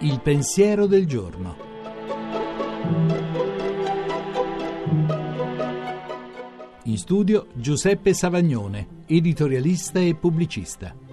Il pensiero del giorno. In studio Giuseppe Savagnone, editorialista e pubblicista.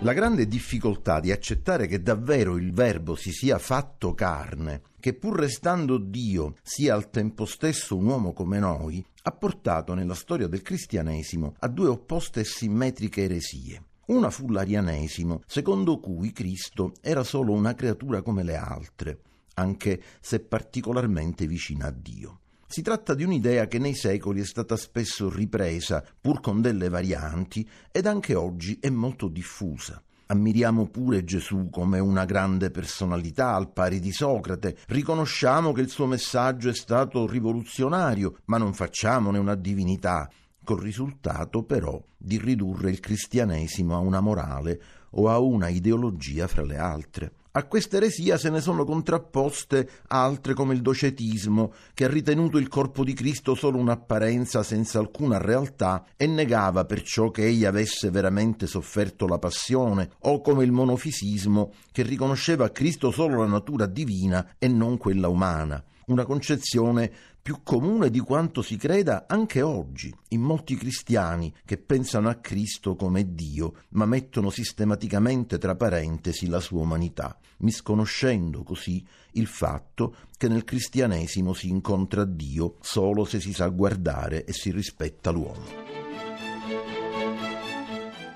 La grande difficoltà di accettare che davvero il Verbo si sia fatto carne, che pur restando Dio sia al tempo stesso un uomo come noi, ha portato nella storia del cristianesimo a due opposte e simmetriche eresie. Una fu l'arianesimo, secondo cui Cristo era solo una creatura come le altre, anche se particolarmente vicina a Dio. Si tratta di un'idea che nei secoli è stata spesso ripresa, pur con delle varianti, ed anche oggi è molto diffusa. Ammiriamo pure Gesù come una grande personalità al pari di Socrate, riconosciamo che il suo messaggio è stato rivoluzionario, ma non facciamone una divinità, col risultato però di ridurre il cristianesimo a una morale o a una ideologia fra le altre. A questa eresia se ne sono contrapposte altre come il docetismo, che ha ritenuto il corpo di Cristo solo un'apparenza senza alcuna realtà e negava perciò che egli avesse veramente sofferto la passione, o come il monofisismo, che riconosceva a Cristo solo la natura divina e non quella umana una concezione più comune di quanto si creda anche oggi in molti cristiani che pensano a Cristo come Dio, ma mettono sistematicamente tra parentesi la sua umanità, misconoscendo così il fatto che nel cristianesimo si incontra Dio solo se si sa guardare e si rispetta l'uomo.